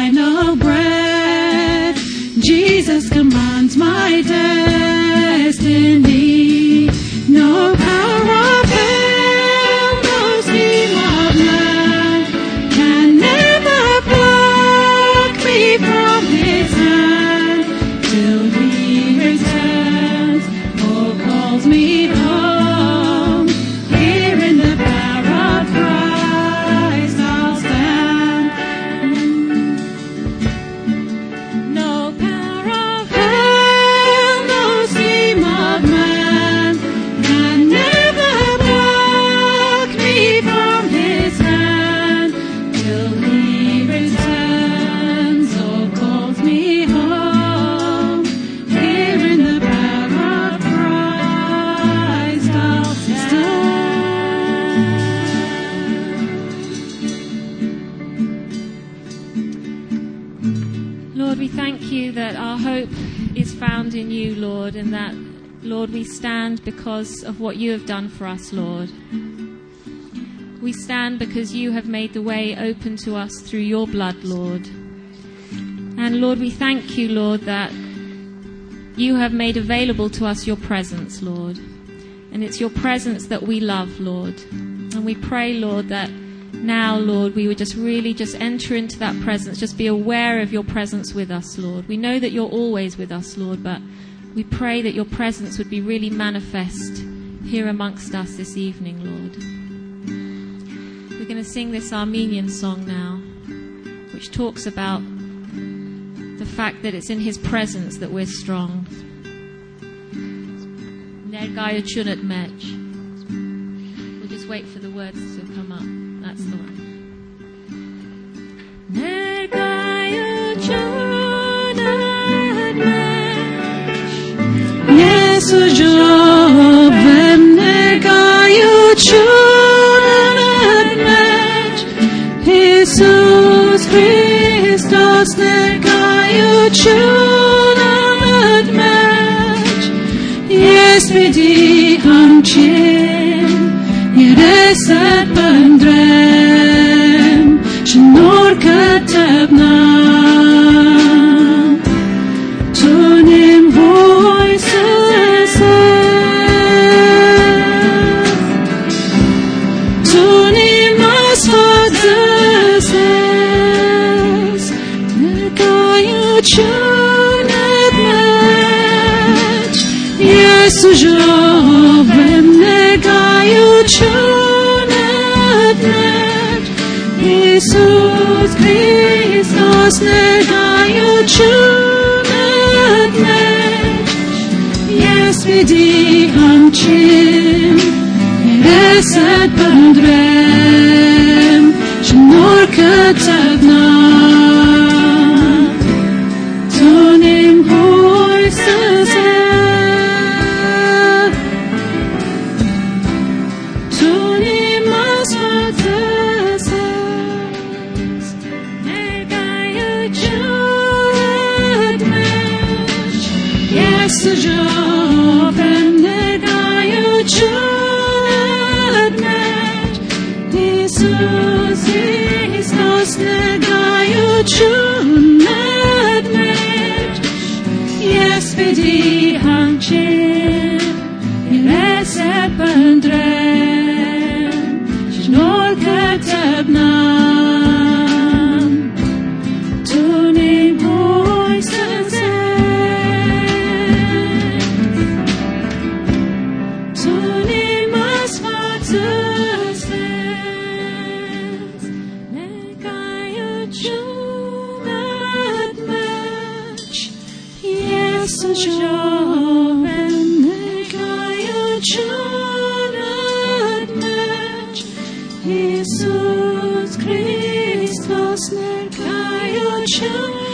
to final breath, Jesus commands my destiny. Hope is found in you, Lord, and that, Lord, we stand because of what you have done for us, Lord. We stand because you have made the way open to us through your blood, Lord. And Lord, we thank you, Lord, that you have made available to us your presence, Lord. And it's your presence that we love, Lord. And we pray, Lord, that now, Lord, we would just really just enter into that presence, just be aware of your presence with us, Lord. We know that you're always with us, Lord, but we pray that your presence would be really manifest here amongst us this evening, Lord. We're going to sing this Armenian song now, which talks about the fact that it's in his presence that we're strong. We'll just wait for the words to come up. That's the one. Yesu jovem negayuchunat mech Jesus Christos negayuchunat să-L și noi Jesus Christos nekayu chunet mech Yes vidi hamchin Reset pandrem Shnor katabnan sıcak hem de dayı çöpler İsaz İsaz ne negaya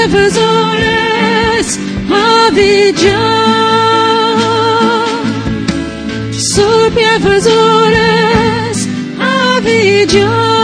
rivers on earth Abidjan. Rivers Abidjan.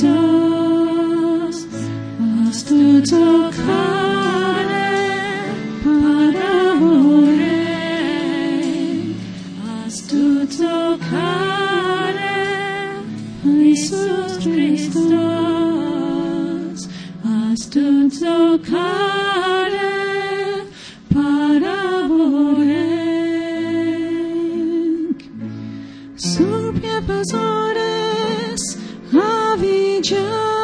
stars, as the dawn. angel.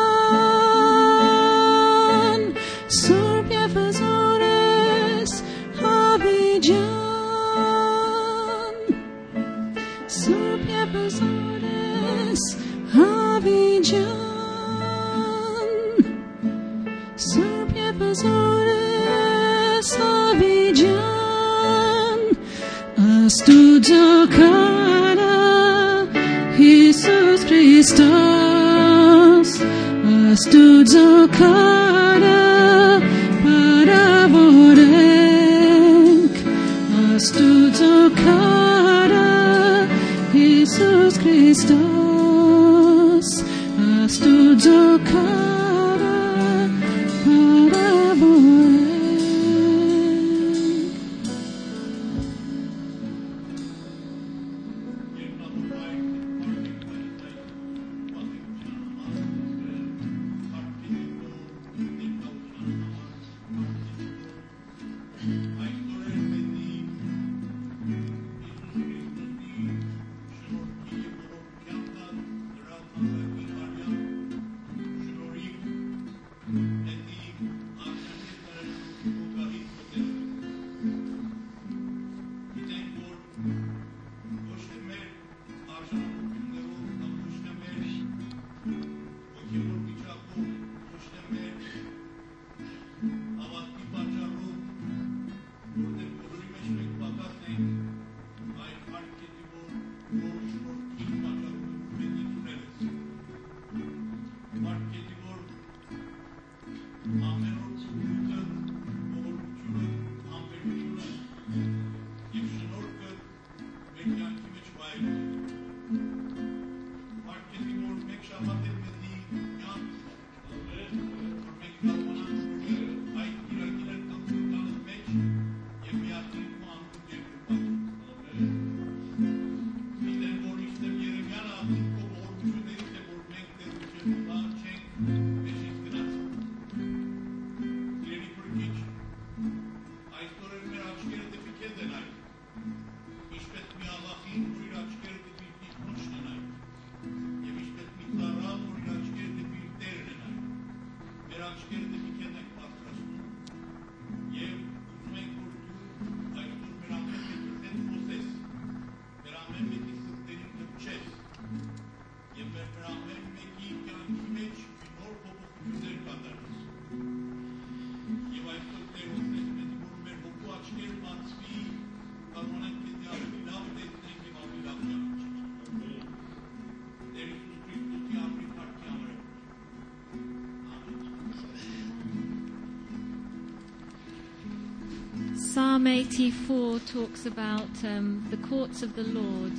Psalm 84 talks about um, the courts of the Lord,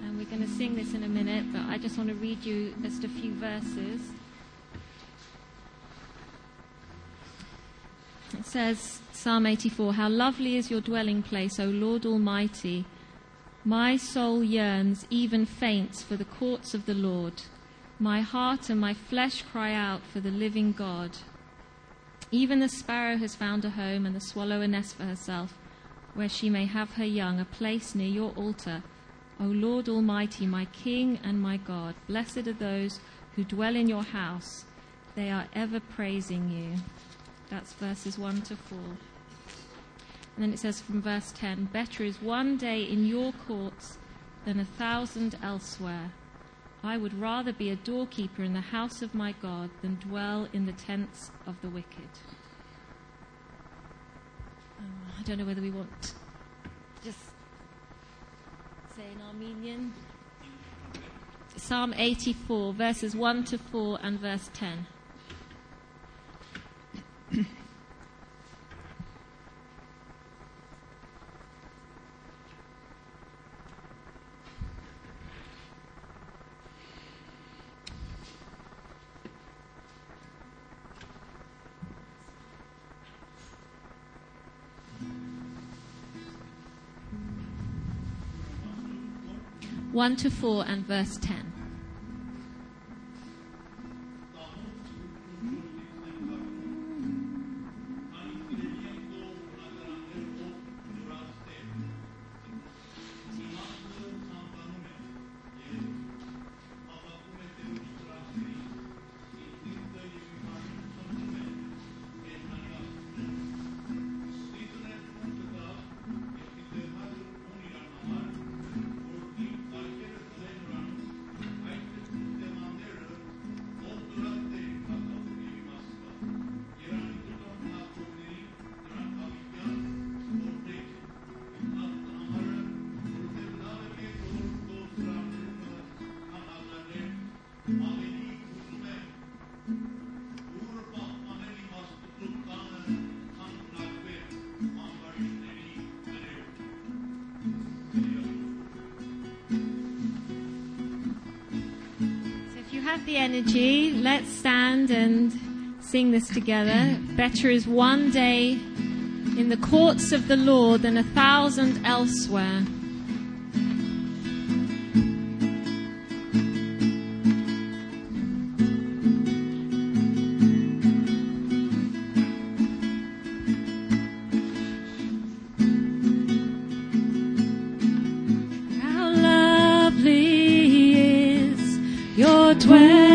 and we're going to sing this in a minute, but I just want to read you just a few verses. It says, Psalm 84 How lovely is your dwelling place, O Lord Almighty! My soul yearns, even faints, for the courts of the Lord. My heart and my flesh cry out for the living God. Even the sparrow has found a home, and the swallow a nest for herself, where she may have her young, a place near your altar. O Lord Almighty, my King and my God, blessed are those who dwell in your house. They are ever praising you. That's verses 1 to 4. And then it says from verse 10 Better is one day in your courts than a thousand elsewhere. I would rather be a doorkeeper in the house of my God than dwell in the tents of the wicked. Um, I don't know whether we want just say in Armenian. Psalm 84, verses 1 to 4 and verse 10. 1 to 4 and verse 10. The energy, let's stand and sing this together. Better is one day in the courts of the Lord than a thousand elsewhere. Your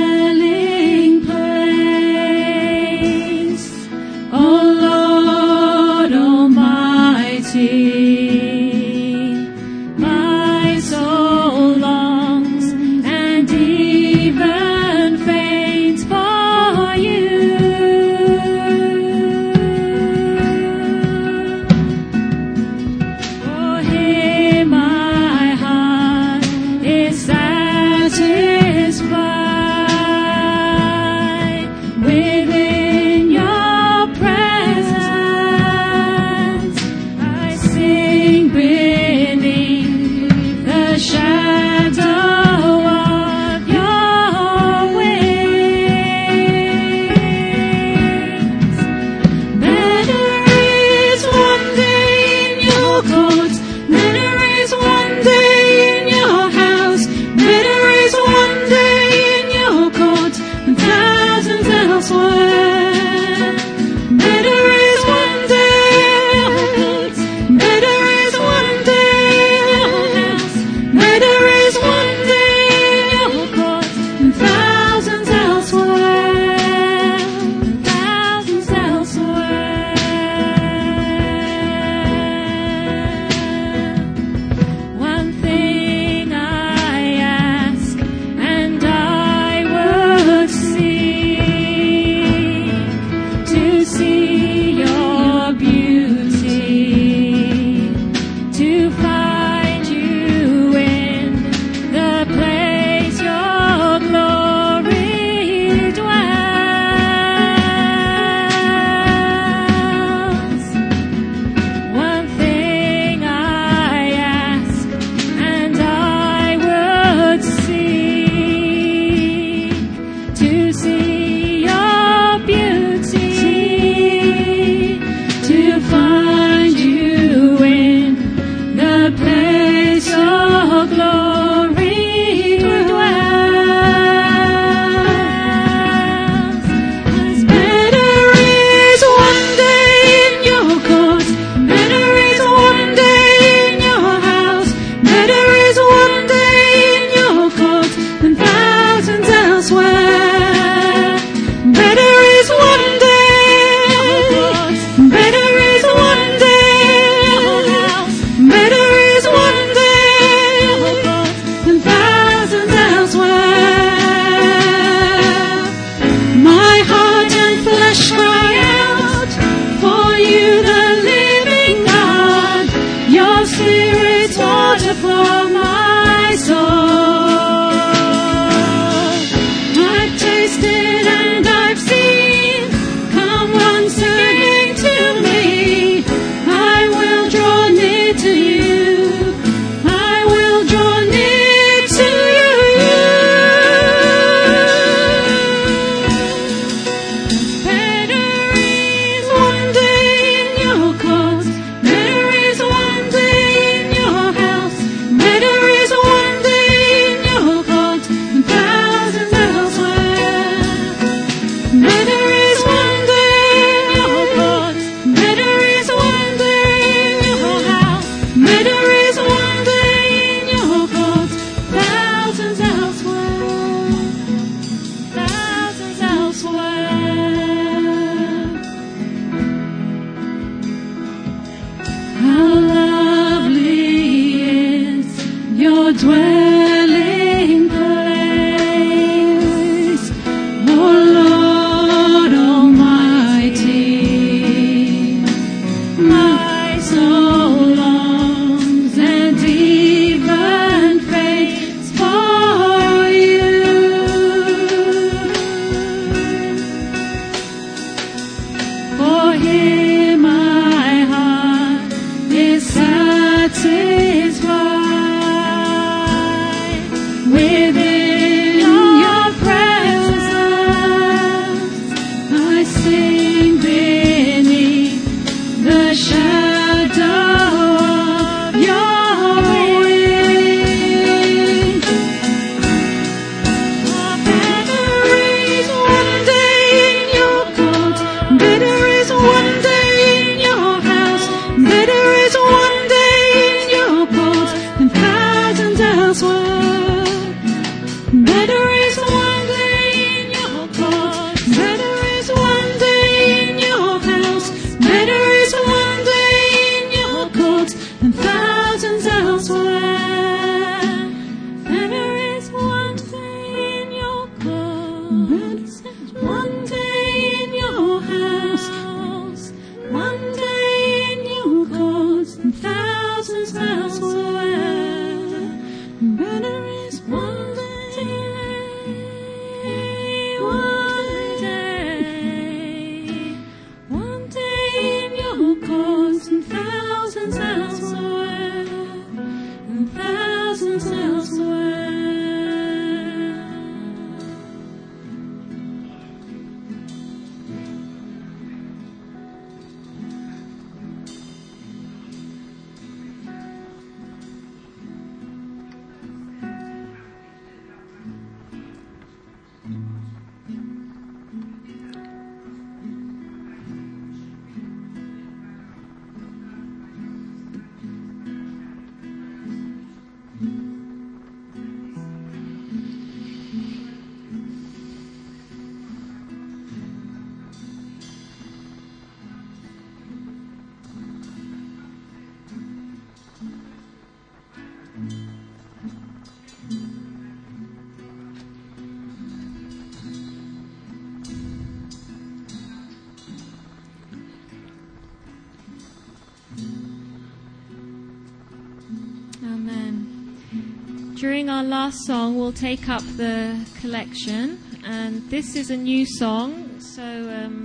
during our last song, we'll take up the collection, and this is a new song, so um,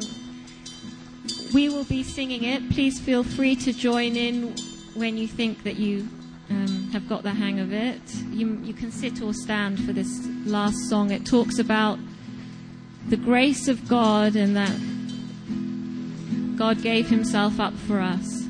we will be singing it. Please feel free to join in when you think that you um, have got the hang of it. You, you can sit or stand for this last song. It talks about the grace of God and that God gave Himself up for us.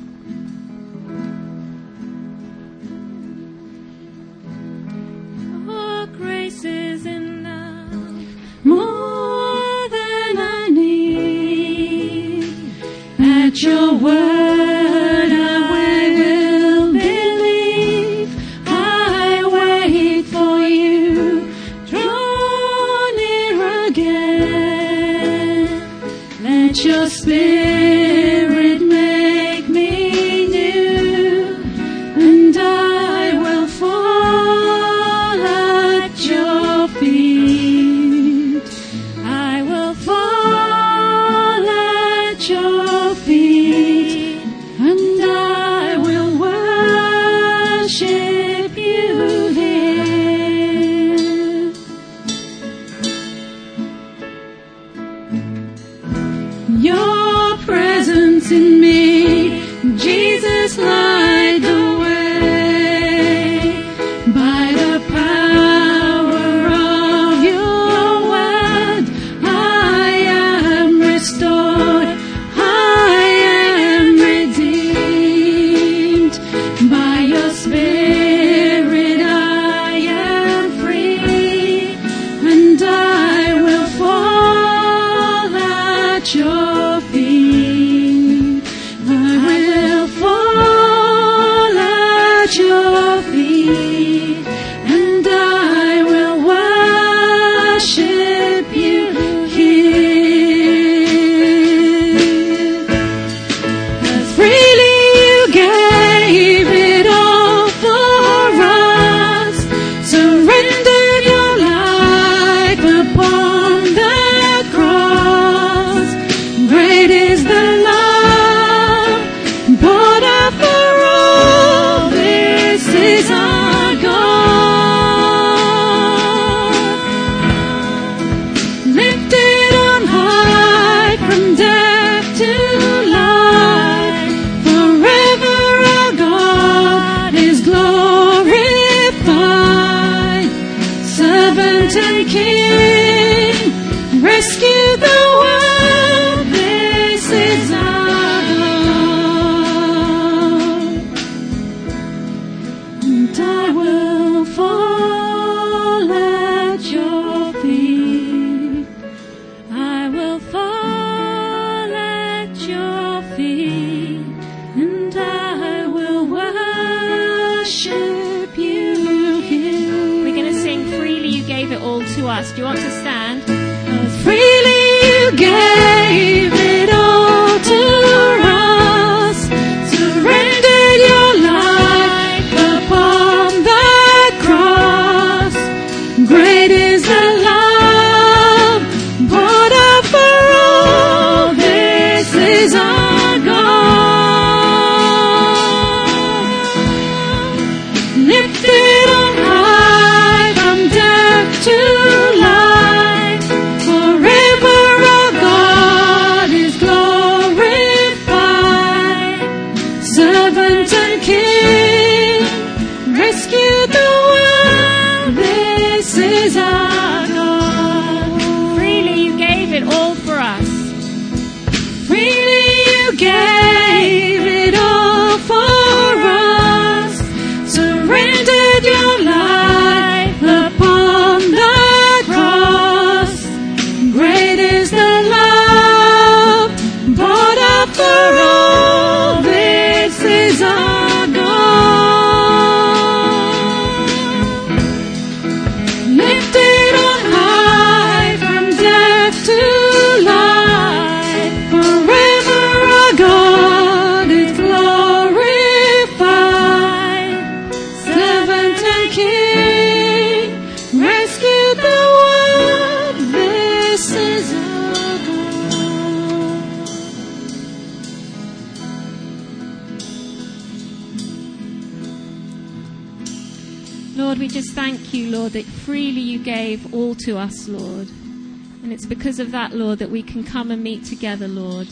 Lord, that freely you gave all to us, Lord. And it's because of that, Lord, that we can come and meet together, Lord.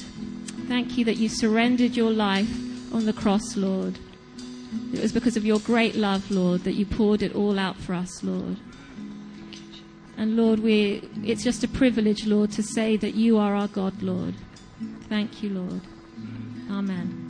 Thank you that you surrendered your life on the cross, Lord. It was because of your great love, Lord, that you poured it all out for us, Lord. And Lord, we, it's just a privilege, Lord, to say that you are our God, Lord. Thank you, Lord. Amen.